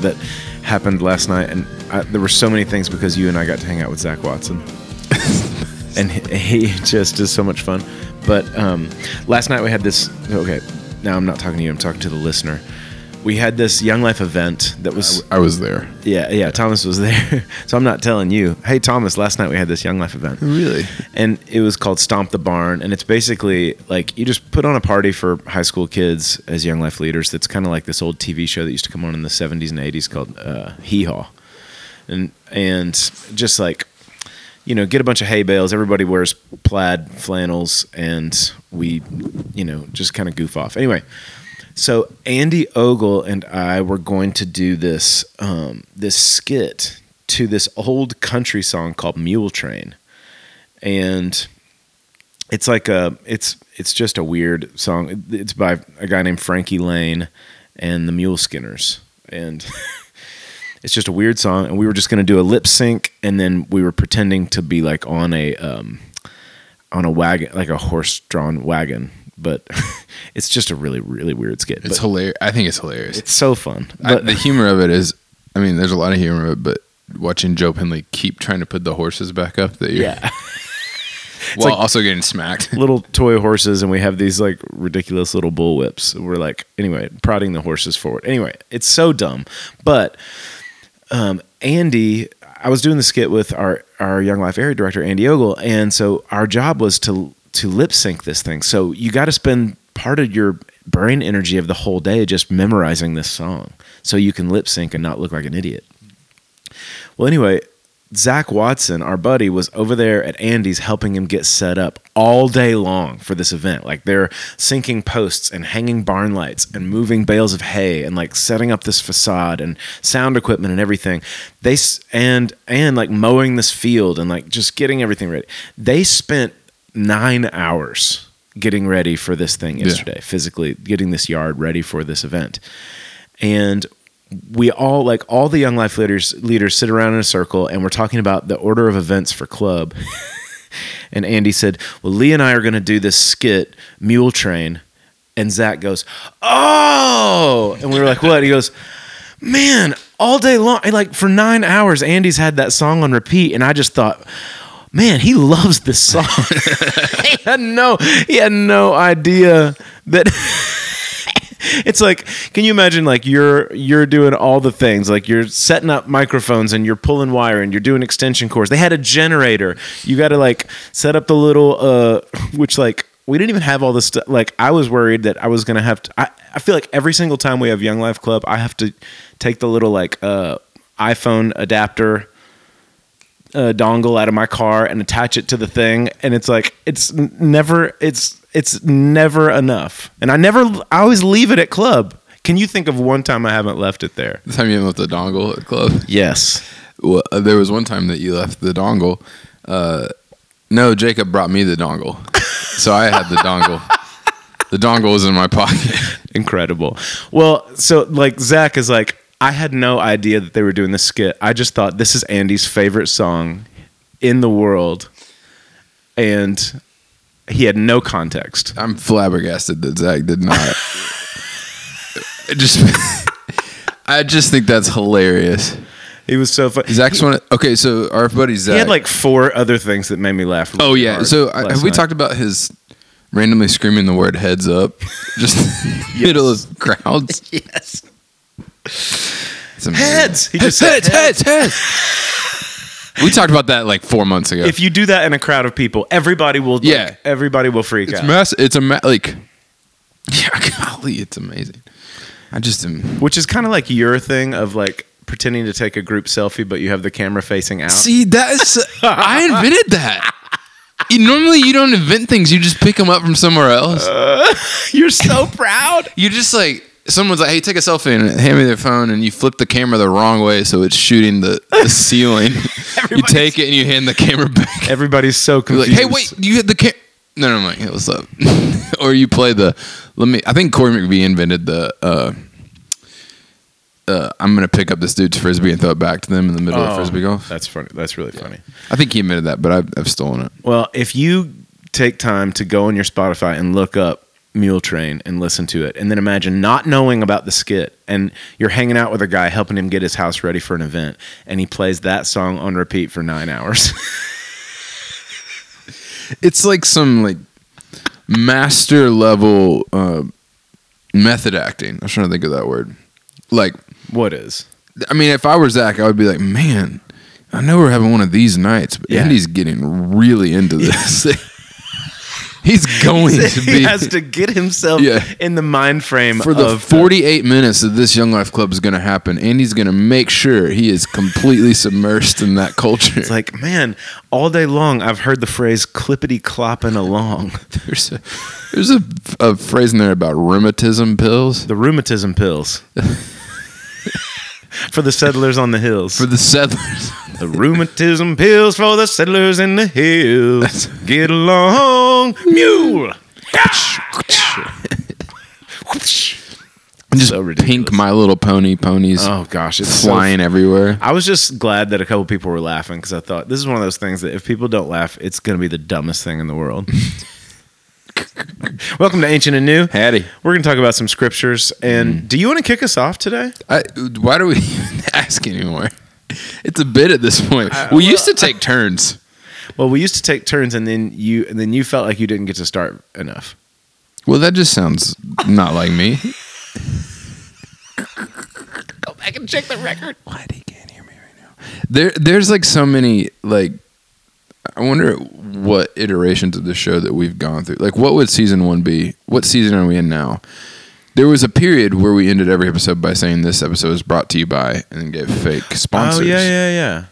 that happened last night, and I, there were so many things because you and I got to hang out with Zach Watson, and he, he just is so much fun. But um, last night we had this. Okay, now I'm not talking to you. I'm talking to the listener. We had this Young Life event that was I was there. yeah yeah Thomas was there, so I'm not telling you. Hey Thomas, last night we had this Young Life event Really? and it was called Stomp the Barn, and it's basically like you just put on a party for high school kids as young life leaders. That's kind of like this old TV show that used to come on in the '70s and '80s called uh, Hee Haw, and and just like you know, get a bunch of hay bales. Everybody wears plaid flannels, and we you know just kind of goof off. Anyway. So Andy Ogle and I were going to do this um, this skit to this old country song called Mule Train, and it's like a it's it's just a weird song. It's by a guy named Frankie Laine and the Mule Skinners, and it's just a weird song. And we were just going to do a lip sync, and then we were pretending to be like on a um, on a wagon, like a horse drawn wagon. But it's just a really really weird skit. It's hilarious. I think it's hilarious. it's so fun. I, the humor of it is, I mean, there's a lot of humor of it, but watching Joe Penley keep trying to put the horses back up that you're, yeah. while like- also getting smacked. little toy horses and we have these like ridiculous little bull whips. We're like anyway, prodding the horses forward. Anyway, it's so dumb. But um, Andy, I was doing the skit with our our Young Life area director Andy Ogle, and so our job was to to lip sync this thing. So you got to spend part of your brain energy of the whole day just memorizing this song, so you can lip sync and not look like an idiot. Well, anyway, Zach Watson, our buddy, was over there at Andy's helping him get set up all day long for this event. Like they're sinking posts and hanging barn lights and moving bales of hay and like setting up this facade and sound equipment and everything. They and and like mowing this field and like just getting everything ready. They spent nine hours getting ready for this thing yesterday, physically getting this yard ready for this event. And we all like all the young life leaders leaders sit around in a circle and we're talking about the order of events for club. and Andy said, "Well, Lee and I are going to do this skit, Mule Train." And Zach goes, "Oh!" And we were like, "What?" He goes, "Man, all day long, like for nine hours, Andy's had that song on repeat." And I just thought, "Man, he loves this song." he had no, he had no idea that. it's like can you imagine like you're you're doing all the things like you're setting up microphones and you're pulling wire and you're doing extension cords they had a generator you got to like set up the little uh which like we didn't even have all this stuff like i was worried that i was gonna have to I, I feel like every single time we have young life club i have to take the little like uh iphone adapter uh, dongle out of my car and attach it to the thing and it's like it's never it's it's never enough and i never i always leave it at club can you think of one time i haven't left it there The time you with the dongle at club. yes Well, uh, there was one time that you left the dongle. Uh, no, Jacob brought me the dongle, so I had the dongle. The dongle was in my pocket. incredible well so like zach is like i had no idea that they were doing this skit i just thought this is andy's favorite song in the world and he had no context I'm flabbergasted that Zach did not. It just, I just think that's hilarious. he was so funny. Zach's one. Okay, so our buddy Zach. he had like four other things that made me laugh oh yeah. So I, last have we night. talked about his randomly screaming the word "heads up" just in the middle of crowds? yes It's amazing. Heads! He just said heads, heads, heads. We talked about that like four months ago. if you do that in a crowd of people, everybody will. like, Yeah. everybody will freak out. it's out. mass. It's a ma- like. Yeah, golly, it's amazing. I just am. Which is kind of like your thing of like pretending to take a group selfie, but you have the camera facing out. See, that's I invented that. You- normally, you don't invent things; you just pick them up from somewhere else. You're so proud. you're just like someone's like, "Hey, take a selfie," and hand me their phone, and you flip the camera the wrong way, so it's shooting the, the ceiling. you take it and you hand the camera back. Everybody's so You're like, confused. "Hey, wait, you hit the camera. No, no, I'm like, hey, what's up? or you play the. Let me. I think Corey McVie invented the. uh uh, I'm gonna pick up this dude's frisbee and throw it back to them in the middle of Oh, frisbee golf. That's funny. That's really funny. I think he invented that, but I've, I've stolen it. Well, if you take time to go on your Spotify and look up Mule Train and listen to it. And then imagine not knowing about the skit and you're hanging out with a guy helping him get his house ready for an event and he plays that song on repeat for 9 hours. It's like some like master level uh, method acting. I was trying to think of that word. Like, what is? I mean, if I were Zach, I would be like, man, I know we're having one of these nights, but Yeah. Andy's getting really into this. He's going to be. he has to get himself Yeah. in the mind frame for the of 48 minutes that this Young Life Club is going to happen. and he's going to make sure he is completely submersed in that culture. It's like, man, all day long I've heard the phrase clippity clopping along. there's a, there's a, a phrase in there about rheumatism pills The rheumatism pills. for the settlers on the hills. for the settlers. the rheumatism pills for the settlers in the hills. Get along, mule. Just So ridiculous. pink My Little Pony ponies Oh gosh, it's so flying everywhere. I was just glad that a couple people were laughing because I thought this is one of those things that if people don't laugh, it's going to be the dumbest thing in the world. Welcome to Ancient and New. Hattie. We're going to talk about some scriptures. And mm. do you want to kick us off today? I, why do we even ask anymore? It's a bit at this point. I- we used to take turns. Well, we used to take turns, and then you and then you felt like you didn't get to start enough. Well, that just sounds not like me. Go back and check the record. Why he can't hear me right now? There, there's like so many like. I wonder what iterations of the show that we've gone through. Like, what would season one be? What season are we in now? There was a period where we ended every episode by saying this episode is brought to you by, and then gave fake sponsors. Oh yeah, yeah, yeah.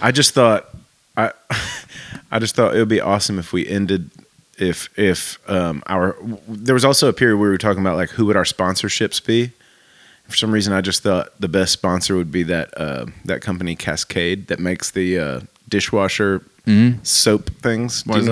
I just thought I I just thought it would be awesome if we ended if if um our there was also a period where we were talking about like who would our sponsorships be. For some reason, I just thought the best sponsor would be that uh, that company Cascade that makes the uh, dishwasher Mhm. soap things. Why is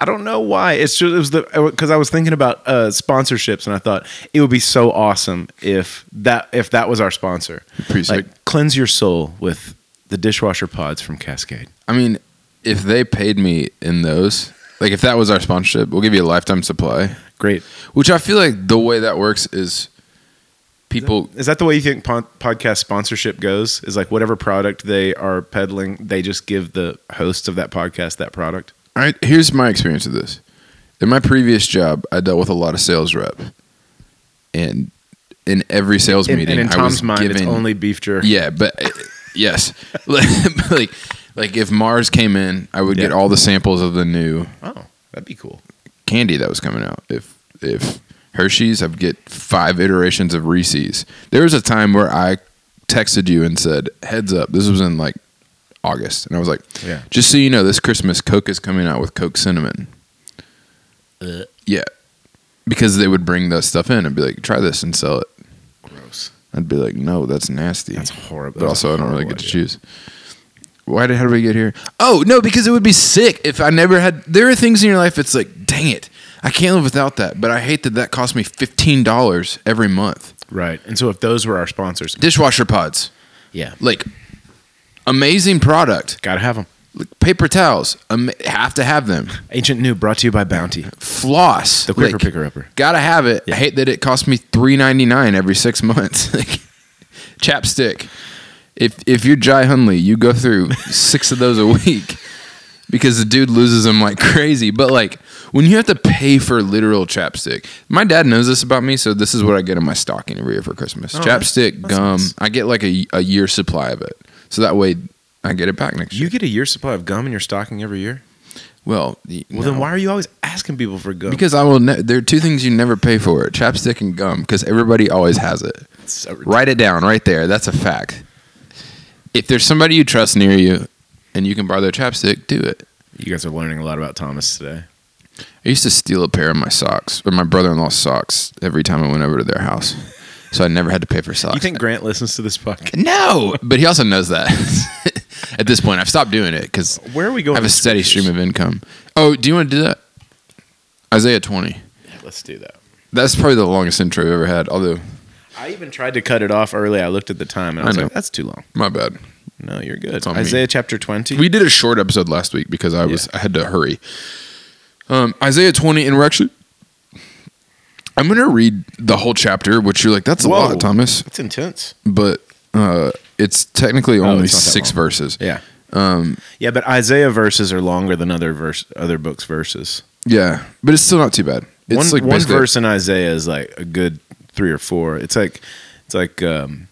I don't know why. It's just it was the because I was thinking about uh, sponsorships and I thought it would be so awesome if that if that was our sponsor. Sick. Like cleanse your soul with the dishwasher pods from Cascade. I mean, if they paid me in those, like if that was our sponsorship, we'll give you a lifetime supply. Great. Which I feel like the way that works is people. Is that the way you think pod- podcast sponsorship goes? Is like whatever product they are peddling, they just give the hosts of that podcast that product. All right, here's my experience of this. In my previous job, I dealt with a lot of sales rep, and in every sales And, meeting, and in I was Tom's mind, it's only beef jerky. Yeah, but uh, yes, like like if Mars came in, I would get all the samples of the new Oh, that'd be cool. candy that was coming out. If if Hershey's, I'd get five iterations of Reese's. There was a time where I texted you and said, "Heads up!" This was in like August, and I was like, Yeah. just so you know, this Christmas Coke is coming out with Coke cinnamon." Uh. Yeah, because they would bring that stuff in and be like, "Try this and sell it." Gross. I'd be like, "No, that's nasty." That's horrible. but That's also I don't really get to choose. Why did how did we get here? Oh no, because it would be sick if I never had. There are things in your life. It's like, dang it, I can't live without that. But I hate that that cost me fifteen dollars every month. Right. And so if those were our sponsors, Dishwasher pods, yeah, like amazing product. gotta have them. Like, paper towels, have to have them. Ancient New brought to you by Bounty, Floss, the quicker like, picker upper. Gotta have it. Yeah. I hate that it cost me three ninety nine every six months. Like, Chapstick. If if you're Jai Hunley, you go through six of those a week because the dude loses them like crazy. But like when you have to pay for literal chapstick, my dad knows this about me, so this is what I get in my stocking every year for Christmas: Oh, chapstick, that's gum. nice. I get like a a year supply of it, so that way I get it back next year. You get a year supply of gum in your stocking every year. Well, Well, no. then why are you always asking people for gum? Because I will. Ne- there are two things you never pay for: chapstick and gum. Because everybody always has it. So. Write it down right there. That's a fact. If there's somebody you trust near you, and you can borrow their chapstick, do it. You guys are learning a lot about Thomas today. I used to steal a pair of my socks or my brother-in-law's socks every time I went over to their house, so I never had to pay for socks. You think Grant listens to this podcast? No, but he also knows that. At this point, I've stopped doing it because Where are we going? I have a steady stream of income. Oh, do you want to do that? Isaiah 20. Yeah, let's do that. That's probably the longest intro I've ever had. Although, I even tried to cut it off early. I looked at the time and I I was know. like, "That's too long." my bad. No, you're good. On me. Isaiah chapter twenty. We did a short episode last week because I was I had to hurry. Um, Isaiah 20, and we're actually I'm gonna read the whole chapter, which you're like, that's a Whoa. lot, Thomas. It's intense. But uh, it's technically only Oh, it's not that six long. verses. Yeah. Um, Yeah, but Isaiah verses are longer than other verse other books verses. yeah, but it's still not too bad. It's one like one basically- verse in Isaiah is like a good three or four. It's like it's like um,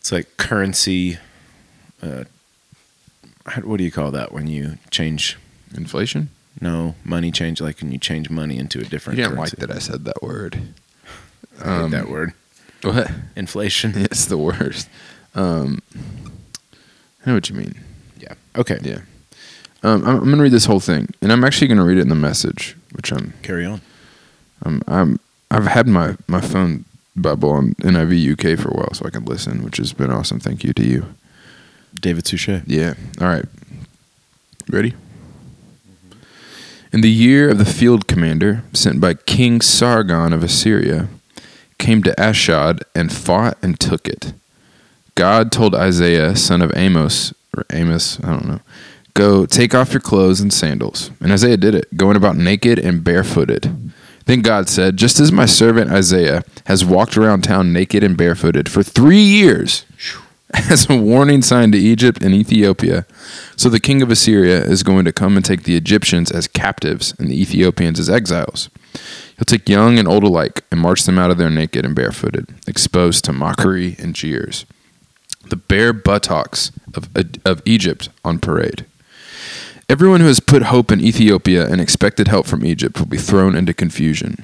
it's like currency. Uh, how, what do you call that when you change? inflation. No, money change. Like when you change money into a You different. didn't currency. like that I said that word. I hate Um, that word. What? Inflation. It's the worst. Um, I know what you mean. Yeah. Okay. Yeah. Um, I'm, I'm going to read this whole thing, and I'm actually going to read it in the message, which I'm, Carry on. I'm, I'm, I've had my, my phone Bible on NIV UK for a while, so I can listen, which has been awesome. Thank you to you. David Suchet. Yeah. All right. Ready? In the year of the field commander sent by King Sargon of Assyria, came to Ashdod and fought and took it. God told Isaiah, son of Amos, or Amos, I don't know, go take off your clothes and sandals. And Isaiah did it, going about naked and barefooted. Then God said, Just as my servant Isaiah has walked around town naked and barefooted for three years, as a warning sign to Egypt and Ethiopia. So the king of Assyria is going to come and take the Egyptians as captives and the Ethiopians as exiles. He'll take young and old alike and march them out of there naked and barefooted, exposed to mockery and jeers. The bare buttocks of, of Egypt on parade. Everyone who has put hope in Ethiopia and expected help from Egypt will be thrown into confusion.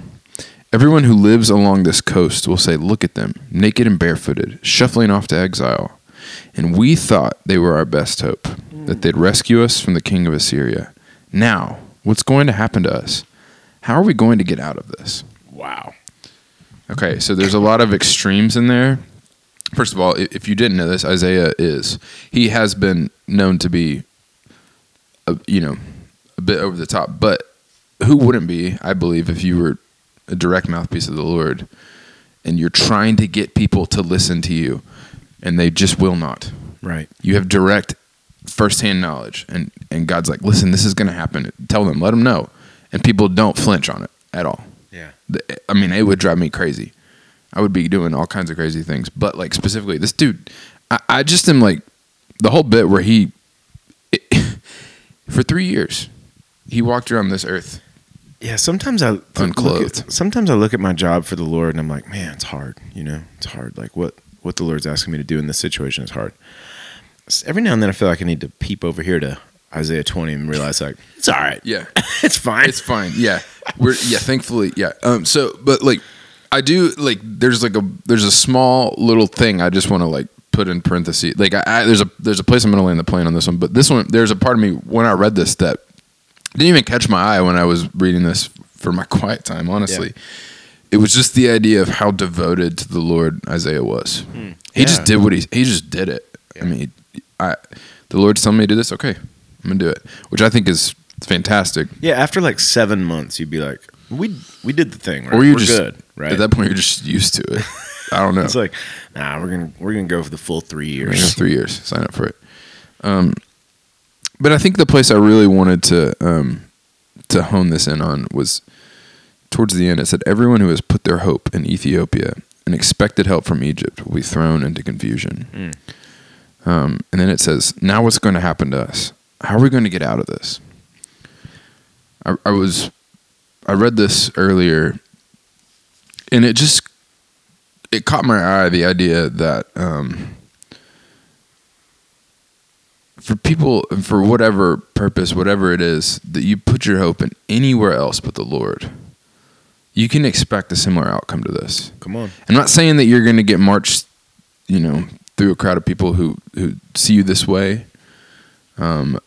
Everyone who lives along this coast will say, Look at them, naked and barefooted, shuffling off to exile. And we thought they were our best hope, that they'd rescue us from the king of Assyria. Now, what's going to happen to us? How are we going to get out of this? Wow. Okay, so there's a lot of extremes in there. First of all, if you didn't know this, Isaiah is he has been known to be, a, you know, a bit over the top. But who wouldn't be? I believe if you were a direct mouthpiece of the Lord, and you're trying to get people to listen to you, and they just will not. Right. You have direct, firsthand knowledge, and and God's like, listen, this is going to happen. Tell them, let them know, and people don't flinch on it at all. Yeah. I mean, it would drive me crazy. I would be doing all kinds of crazy things. But like specifically, this dude, I, I just am like the whole bit where he, for three years, he walked around this earth. Yeah, sometimes I look at- sometimes I look at my job for the Lord and I'm like, man, it's hard. You know, it's hard. Like what what the Lord's asking me to do in this situation is hard. Every now and then I feel like I need to peep over here to Isaiah 20 and realize like it's all right. Yeah, it's fine. it's fine. Yeah, we're yeah. Thankfully, yeah. Um. So, but like, I do like. There's like a there's a small little thing I just want to like put in parentheses. Like, I, I there's a there's a place I'm gonna land the plane on this one, but this one there's a part of me when I read this that didn't even catch my eye when I was reading this for my quiet time. Honestly, it was just the idea of how devoted to the Lord Isaiah was. He Yeah. just did what he he just did it. I mean, I the Lord's telling me to do this. Okay, I'm gonna do it, which I think is fantastic. yeah, after like 7 months you'd be like, we we did the thing, right? Or you're We're just good, right? At that point, you're just used to it. I don't know. It's like, nah, we're going to we're going to go for the full 3 We're years. three years. Sign up for it. Um, but I think the place I really wanted to um, to hone this in on was towards the end. It said, "Everyone who has put their hope in Ethiopia and expected help from Egypt will be thrown into confusion." Mm. Um, and then it says, "Now what's going to happen to us? How are we going to get out of this?" I, I was, I read this earlier, and it just it caught my eye the idea that um, for people for whatever purpose whatever it is that you put your hope in anywhere else but the lord you can expect a similar outcome to this Come on. i'm not saying that you're going to get marched you know through a crowd of people who who see you this way um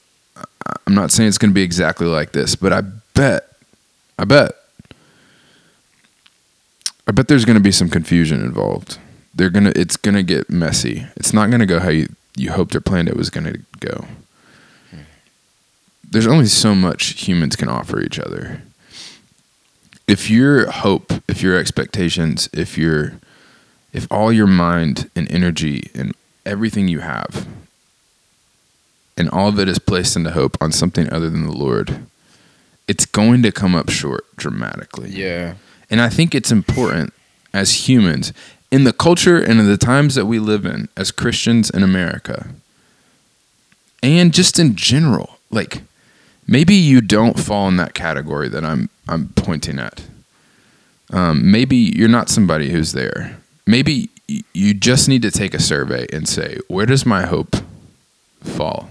i'm not saying it's going to be exactly like this but i bet i bet I bet there's going to be some confusion involved. They're gonna. It's gonna get messy. It's not gonna go how you you hoped or planned it was gonna go. There's only so much humans can offer each other. If your hope, if your expectations, if your, if all your mind and energy and everything you have, and all of it is placed into hope on something other than the Lord, it's going to come up short dramatically Yeah. And I think it's important as humans in the culture and in the times that we live in as Christians in America and just in general. Like maybe you don't fall in that category that I'm I'm pointing at. Um, maybe you're not somebody who's there. Maybe you just need to take a survey and say, where does my hope fall?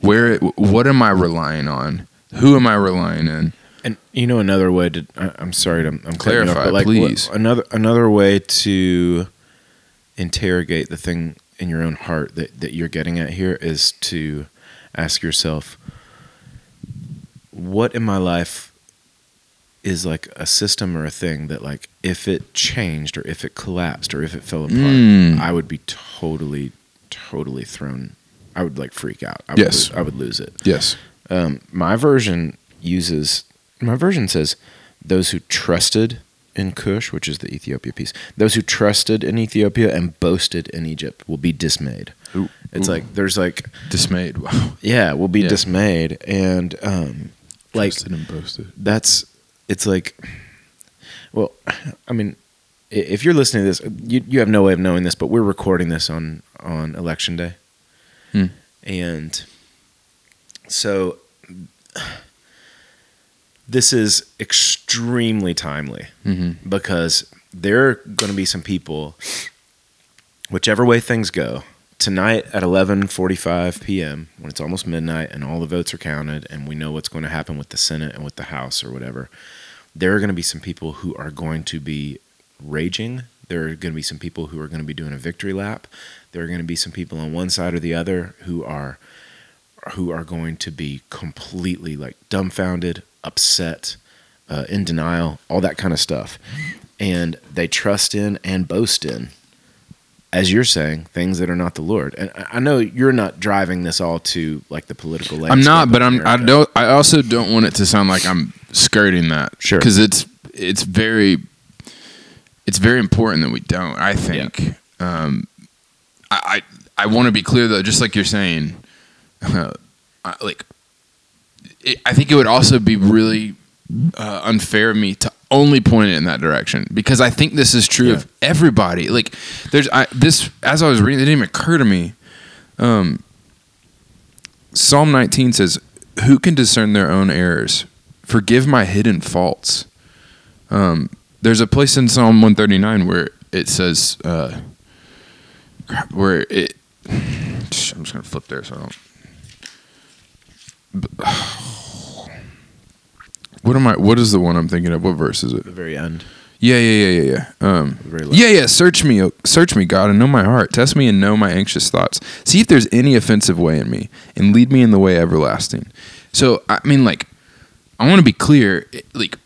Where what am I relying on? Who am I relying in? And you know another way to I, I'm sorry to I'm off, Clarify, but like what- please. another another way to interrogate the thing in your own heart that, that you're getting at here is to ask yourself what in my life is like a system or a thing that like if it changed or if it collapsed or if it fell apart Mm. I would be totally totally thrown I would like freak out I Yes. would, I would lose it Yes. um, my version uses my version says those who trusted in Cush, which is the Ethiopia piece, those who trusted in Ethiopia and boasted in Egypt will be dismayed. Ooh, It's ooh. like there's like dismayed. Wow. yeah, will be Yeah. dismayed, and um, like Trusted and boasted. that's it's like well i mean if you're listening to this you, you have no way of knowing this but we're recording this on on election day Hmm. and so this is extremely timely Mm-hmm. because there are going to be some people whichever way things go tonight at 11:45 p.m. when it's almost midnight and all the votes are counted and we know what's going to happen with the Senate and with the House or whatever there are going to be some people who are going to be raging there are going to be some people who are going to be doing a victory lap there are going to be some people on one side or the other who are who are going to be completely like dumbfounded upset uh, in denial all that kind of stuff and they trust in and boast in as you're saying, things that are not the Lord. And I know you're not driving this all to like the political. I'm not, but I'm. I don't. I also don't want it to sound like I'm skirting that. Sure. Because it's it's very it's very important that we don't. I think. Um, I I, I want to be clear though, just like you're saying. Uh, I, like, it, I think it would also be really uh, unfair of me to only point it in that direction because I think this is true Yeah. of everybody. Like, there's I, this as I was reading, it didn't even occur to me. Um, Psalm 19 says, "Who can discern their own errors? Forgive my hidden faults." Um, there's a place in Psalm 139 where it says, uh, where it. I'm just gonna flip there so I don't. What am I? What is the one I'm thinking of? What verse is it? the very end. Yeah, yeah, yeah, yeah, yeah. Um, The very last. yeah, yeah. Search me, search me, God, and know my heart. Test me and know my anxious thoughts. See if there's any offensive way in me, and lead me in the way everlasting. So, I mean, like, I want to be clear. Like,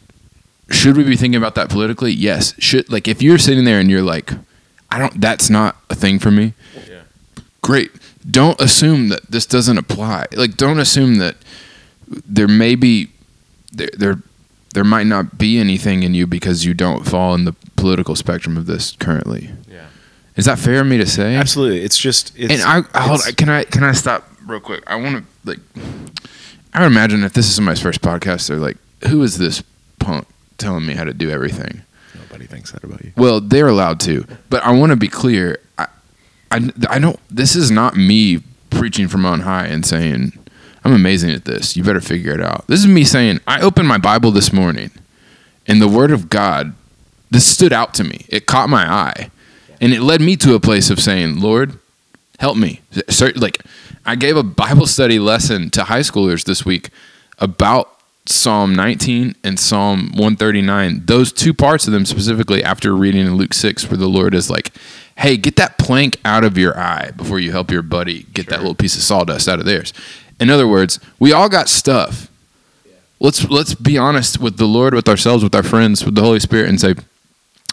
should we be thinking about that politically? Yes. Should like if you're sitting there and you're like, I don't. That's not a thing for me. Yeah. Great. Don't assume that this doesn't apply. Like, don't assume that there may be there there there might not be anything in you because you don't fall in the political spectrum of this currently. Yeah. Is that fair of me to say? Absolutely. It's just. It's, and I, hold, can I can I stop real quick? I want to like. I would imagine if this is somebody's first podcast, they're like, "Who is this punk telling me how to do everything?" Nobody thinks that about you. Well, they're allowed to, but I want to be clear. I, I, I don't. This is not me preaching from on high and saying I'm amazing at this. You better figure it out. This is me saying I opened my Bible this morning, and the Word of God. This stood out to me. It caught my eye, and it led me to a place of saying, "Lord, help me." Like I gave a Bible study lesson to high schoolers this week about Psalm 19 and Psalm 139. Those two parts of them specifically after reading in Luke 6 where the Lord is like, "Hey, get that plank out of your eye before you help your buddy get that little piece of sawdust out of theirs." In other words, we all got stuff. Let's let's be honest with the Lord, with ourselves, with our friends, with the Holy Spirit and say,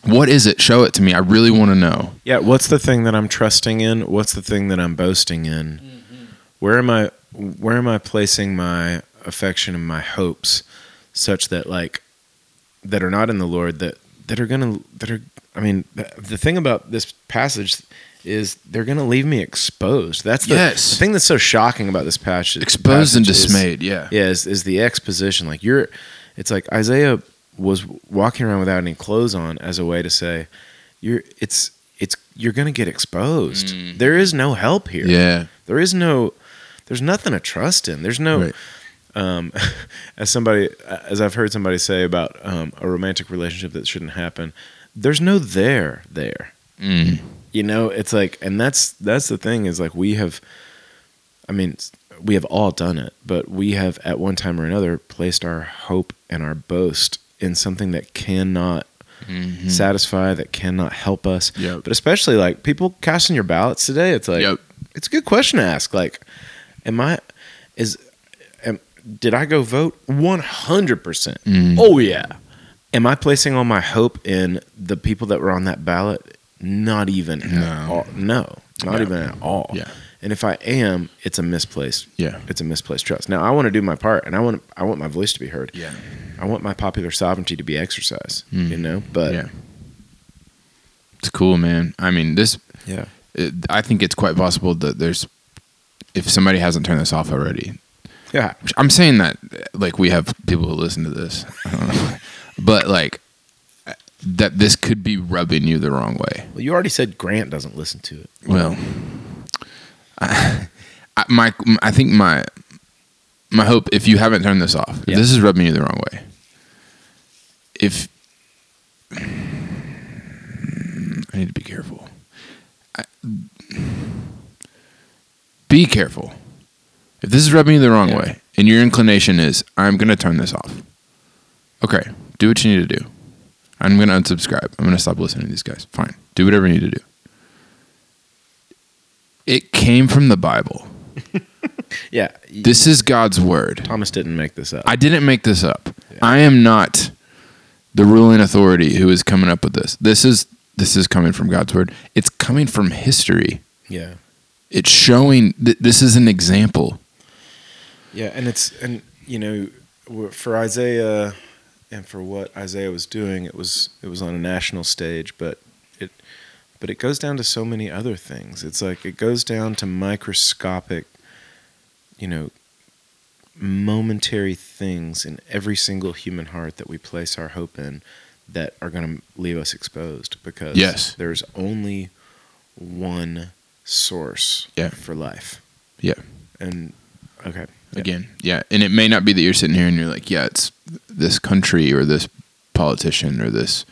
"What is it? Show it to me. I really want to know." Yeah. What's the thing that I'm trusting in? What's the thing that I'm boasting in? Mm-hmm. Where am I? Where am I placing my affection and my hopes, such that like that are not in the Lord that that are gonna that are. I mean, the, the thing about this passage is they're gonna leave me exposed. That's the, Yes. the thing that's so shocking about this passage. Exposed and passage is- dismayed, yeah. yeah, is, is the exposition. Like you're, it's like Isaiah was walking around without any clothes on as a way to say, "You're it's it's you're going to get exposed. There is no help here. Yeah. There is no there's nothing to trust in. There's no Right. um, as somebody as I've heard somebody say about um, a romantic relationship that shouldn't happen. There's no there there. Mm. You know, it's like, and that's that's the thing is like we have. I mean, we have all done it, but we have at one time or another placed our hope and our boast in something that cannot Mhm. satisfy, that cannot help us. Yep. But especially like people casting your ballots today, it's like Yep. it's a good question to ask. Like, am I is am, did I go vote? One hundred percent. Mm. Oh yeah. Am I placing all my hope in the people that were on that ballot? Not even at No. all. No, not Yeah. even at all. Yeah. And if I am, it's a misplaced. Yeah. It's a misplaced trust. Now I want to do my part, and I want I want my voice to be heard. Yeah. I want my popular sovereignty to be exercised. Hmm. You know, but yeah. It's cool, man. I mean, this. yeah. It, I think it's quite possible that there's, if somebody hasn't turned this off already, Yeah. I'm saying that like we have people who listen to this, I don't know. but like that this could be rubbing you the wrong way. Well, you already said Grant doesn't listen to it. Well, I, I, my I think my my hope if you haven't turned this off, if Yeah. this is rubbing you the wrong way. If I need to be careful. I, be careful. If this is rubbing you the wrong Yeah. way and your inclination is I'm going to turn this off. Okay, do what you need to do. I'm going to unsubscribe. I'm going to stop listening to these guys. Fine. Do whatever you need to do. It came from the Bible. Yeah. This is God's word. Thomas didn't make this up. I didn't make this up. I am not the ruling authority who is coming up with this. This is this is coming from God's word. It's coming from history. yeah. It's showing that this is an example. Yeah, and it's and you know for Isaiah and for what Isaiah was doing, it was it was on a national stage, but it but it goes down to so many other things. It's like it goes down to microscopic, you know, momentary things in every single human heart that we place our hope in that are going to leave us exposed because Yes. there's only one source Yeah. for life. Yeah. And okay. Yeah. Again, yeah. And it may not be that you're sitting here and you're like, yeah, it's this country or this politician or this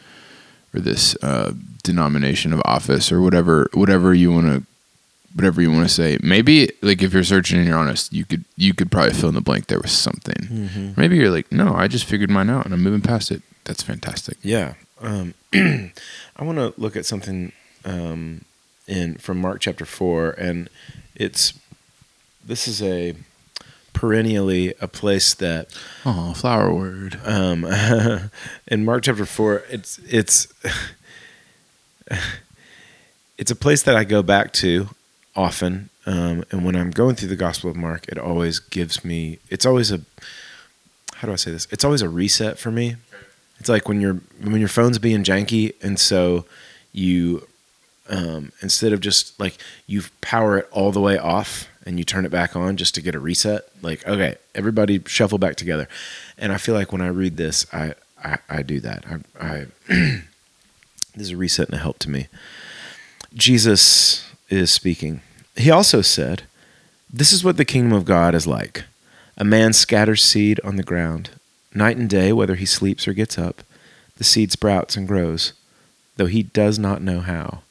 or this uh, denomination of office or whatever whatever you want to whatever you want to say. Maybe like if you're searching and you're honest, you could you could probably fill in the blank there was something. Mhm. Maybe you're like, no, I just figured mine out and I'm moving past it. That's fantastic. Yeah. Um, I want to look at something um, in from Mark chapter four, and it's this is a perennially a place that Oh, flower word. um, in Mark chapter four, it's it's it's a place that I go back to often, um, and when I'm going through the Gospel of Mark, it always gives me. It's always a how do I say this? It's always a reset for me. It's like when your when your phone's being janky, and so you um, instead of just like you power it all the way off and you turn it back on just to get a reset. Like okay, everybody shuffle back together. And I feel like when I read this, I I, I do that. I, I this is a reset and a help to me. Jesus is speaking. He also said, "This is what the kingdom of God is like." A man scatters seed on the ground. Night and day, whether he sleeps or gets up, the seed sprouts and grows, though he does not know how.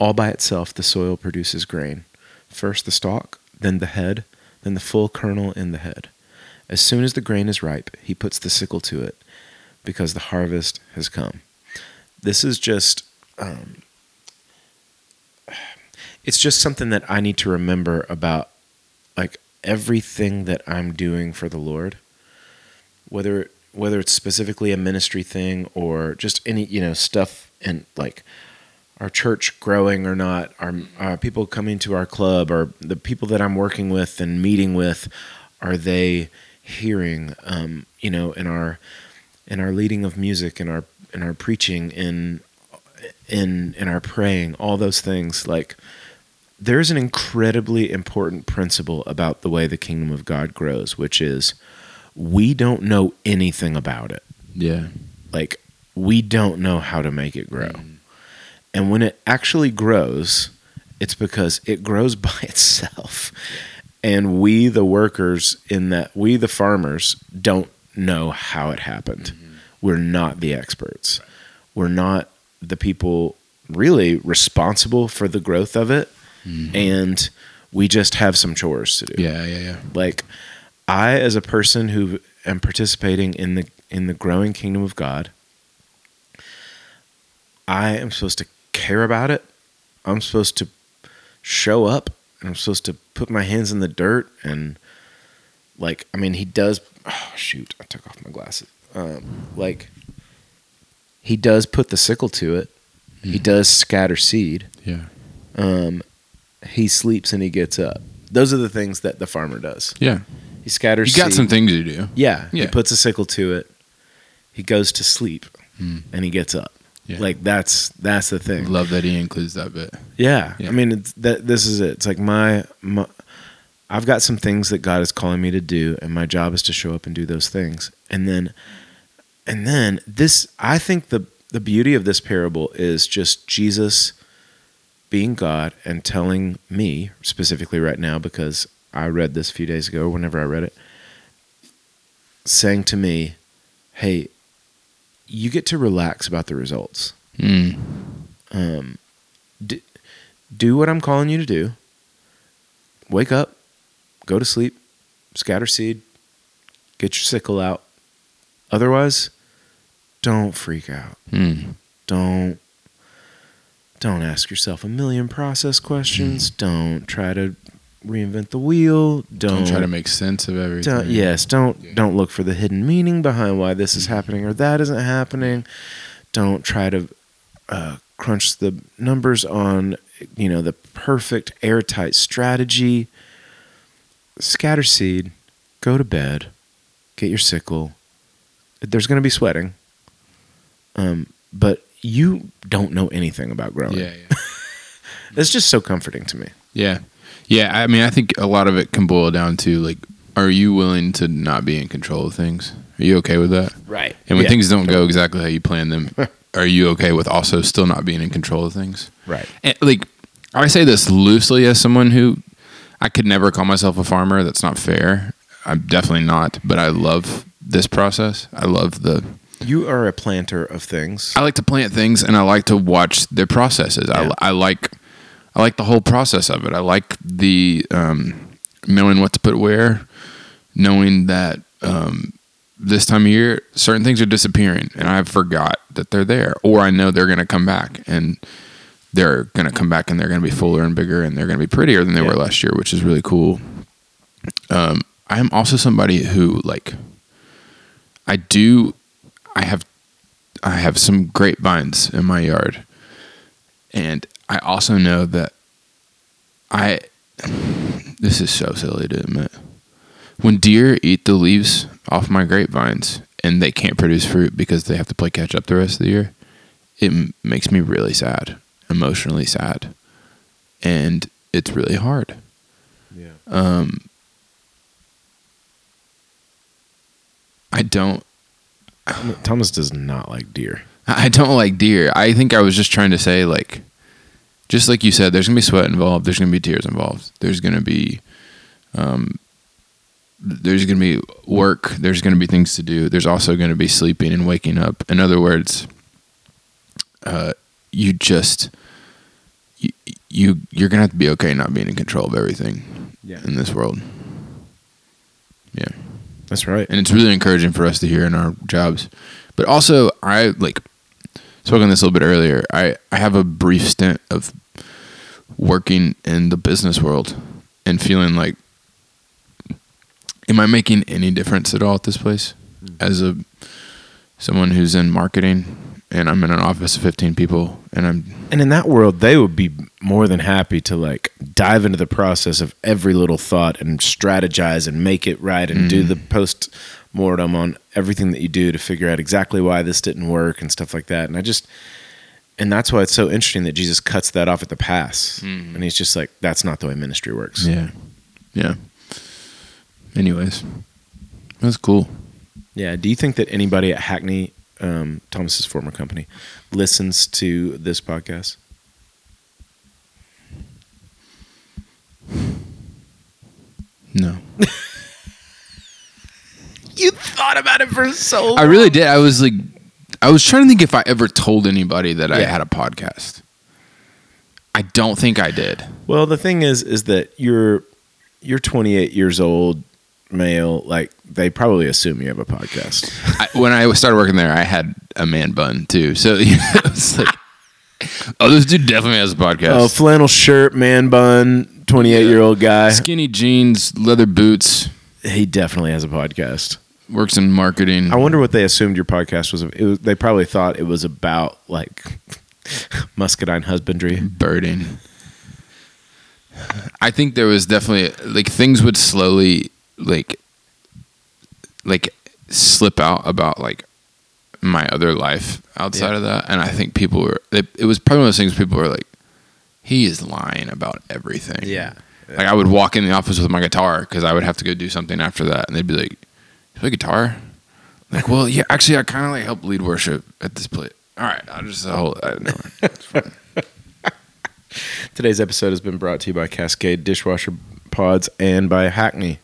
All by itself, the soil produces grain. First the stalk, then the head, then the full kernel in the head. As soon as the grain is ripe, he puts the sickle to it, because the harvest has come. This is just. Um, it's just something that I need to remember about, like everything that I'm doing for the Lord, whether whether it's specifically a ministry thing or just any you know stuff and like our church growing or not, our uh, people coming to our club, or the people that I'm working with and meeting with, are they hearing? Um, you know, in our in our leading of music, in our in our preaching, in in in our praying, all those things like there's an incredibly important principle about the way the kingdom of God grows, which is we don't know anything about it. Yeah. Like we don't know how to make it grow. And when it actually grows, it's because it grows by itself. And we the workers in that we the farmers don't know how it happened. Mm-hmm. We're not the experts. We're not the people really responsible for the growth of it. Mm-hmm. And we just have some chores to do Yeah, yeah, yeah. like i as a person who am participating in the in the growing kingdom of god i am supposed to care about it i'm supposed to show up and i'm supposed to put my hands in the dirt and like i mean he does oh shoot i took off my glasses um, like he does put the sickle to it he does scatter seed Yeah. um, he sleeps and he gets up. Those are the things that the farmer does. Yeah. He scatters. You got seed. some things to do. Yeah, Yeah. He puts a sickle to it. He goes to sleep, Mm. and he gets up. Yeah. Like that's that's the thing. Love that he includes that bit. Yeah. Yeah. I mean, it's, that this is it. It's like my, my I've got some things that God is calling me to do, and my job is to show up and do those things. And then, and then this, I think the the beauty of this parable is just Jesus being God and telling me specifically right now because I read this a few days ago. Whenever I read it, saying to me, "Hey, you get to relax about the results." Mm. um, d- do what I'm calling you to do. Wake up, go to sleep, scatter seed, get your sickle out. Otherwise, don't freak out. Mm. Don't don't ask yourself a million process questions. Don't try to reinvent the wheel. Don't, Don't try to make sense of everything. don't, yes, don't Yeah. don't look for the hidden meaning behind why this is happening or that isn't happening. Don't try to uh, crunch the numbers on you know the perfect airtight strategy. Scatter seed, go to bed, get your sickle. There's going to be sweating, um, but you don't know anything about growing. Yeah, yeah. It's just so comforting to me. Yeah. Yeah. I mean, I think a lot of it can boil down to like, are you willing to not be in control of things? Are you okay with that? Right. And when Yeah. things don't go exactly how you plan them, are you okay with also still not being in control of things? Right. And like, I say this loosely as someone who I could never call myself a farmer. That's not fair. I'm definitely not, but I love this process. I love the, You are a planter of things. I like to plant things and I like to watch their processes. Yeah. I, I like I like the whole process of it. I like the um, knowing what to put where, knowing that um, this time of year certain things are disappearing and I forgot that they're there, or I know they're going to come back and they're going to come back and they're going to be fuller and bigger and they're going to be prettier than they Yeah. were last year, which is really cool. Um, I am also somebody who like I do I have I have some grapevines in my yard. And I also know that I this is so silly to admit. When deer eat the leaves off my grapevines and they can't produce fruit because they have to play catch up the rest of the year, it m- makes me really sad, emotionally sad. And it's really hard. Yeah. Um I don't Thomas does not like deer. I don't like deer. I think I was just trying to say, like, just like you said, there's gonna be sweat involved. There's gonna be tears involved. There's gonna be, um, there's gonna be work. There's gonna be things to do. There's also gonna be sleeping and waking up. In other words, uh, you just you, you you're gonna have to be okay not being in control of everything Yeah. in this world. Yeah That's right. and it's really encouraging for us to hear in our jobs. But also, I like spoke on this a little bit earlier. I I have a brief stint of working in the business world and feeling like, am I making any difference at all at this place? Mm-hmm. As a someone who's in marketing and I'm in an office of 15 people and I'm And in that world, they would be more than happy to like dive into the process of every little thought and strategize and make it right and do mm-hmm. the post mortem on everything that you do to figure out exactly why this didn't work and stuff like that. And I just, and that's why it's so interesting that Jesus cuts that off at the pass. And he's just like, that's not the way ministry works. Yeah. Yeah. Anyways, that's cool. Yeah. Do you think that anybody at Hackney, um, Thomas's former company, listens to this podcast? No. You thought about it for so long. I really did. I was like, I was trying to think if I ever told anybody that I Yeah. had a podcast. I don't think I did. Well, the thing is, is that you're you're 28 years old, male. Like they probably assume you have a podcast. I, when I started working there, I had a man bun too. So you know, it's like, oh, this dude definitely has a podcast. Oh, flannel shirt, man bun, 28 year old guy. Skinny jeans, leather boots, He definitely has a podcast. Works in marketing. I wonder what they assumed your podcast was. It was they probably thought it was about like muscadine husbandry. birding. I think there was definitely like things would slowly like like slip out about like my other life outside Yeah. of that, and I think people were. It, it was probably one of those things people were like, "He is lying about everything." Yeah. Like I would walk in the office with my guitar because I would have to go do something after that, and they'd be like, "You play guitar?" Like, well, yeah, actually, I kind of like help lead worship at this place. All right, I'll just uh, hold. I, never mind. Today's episode has been brought to you by Cascade Dishwasher Pods and by Hackney.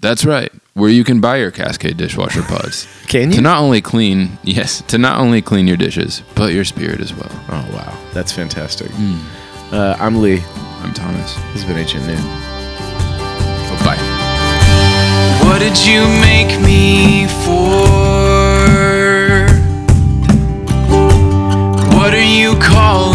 That's right. Where you can buy your Cascade dishwasher pods. Can you? To not only clean, yes, to not only clean your dishes, but your spirit as well. Oh wow, that's fantastic. Hmm. Uh, I'm Lee. I'm Thomas. This has been Ancient Noon. What did you make me for? What are you calling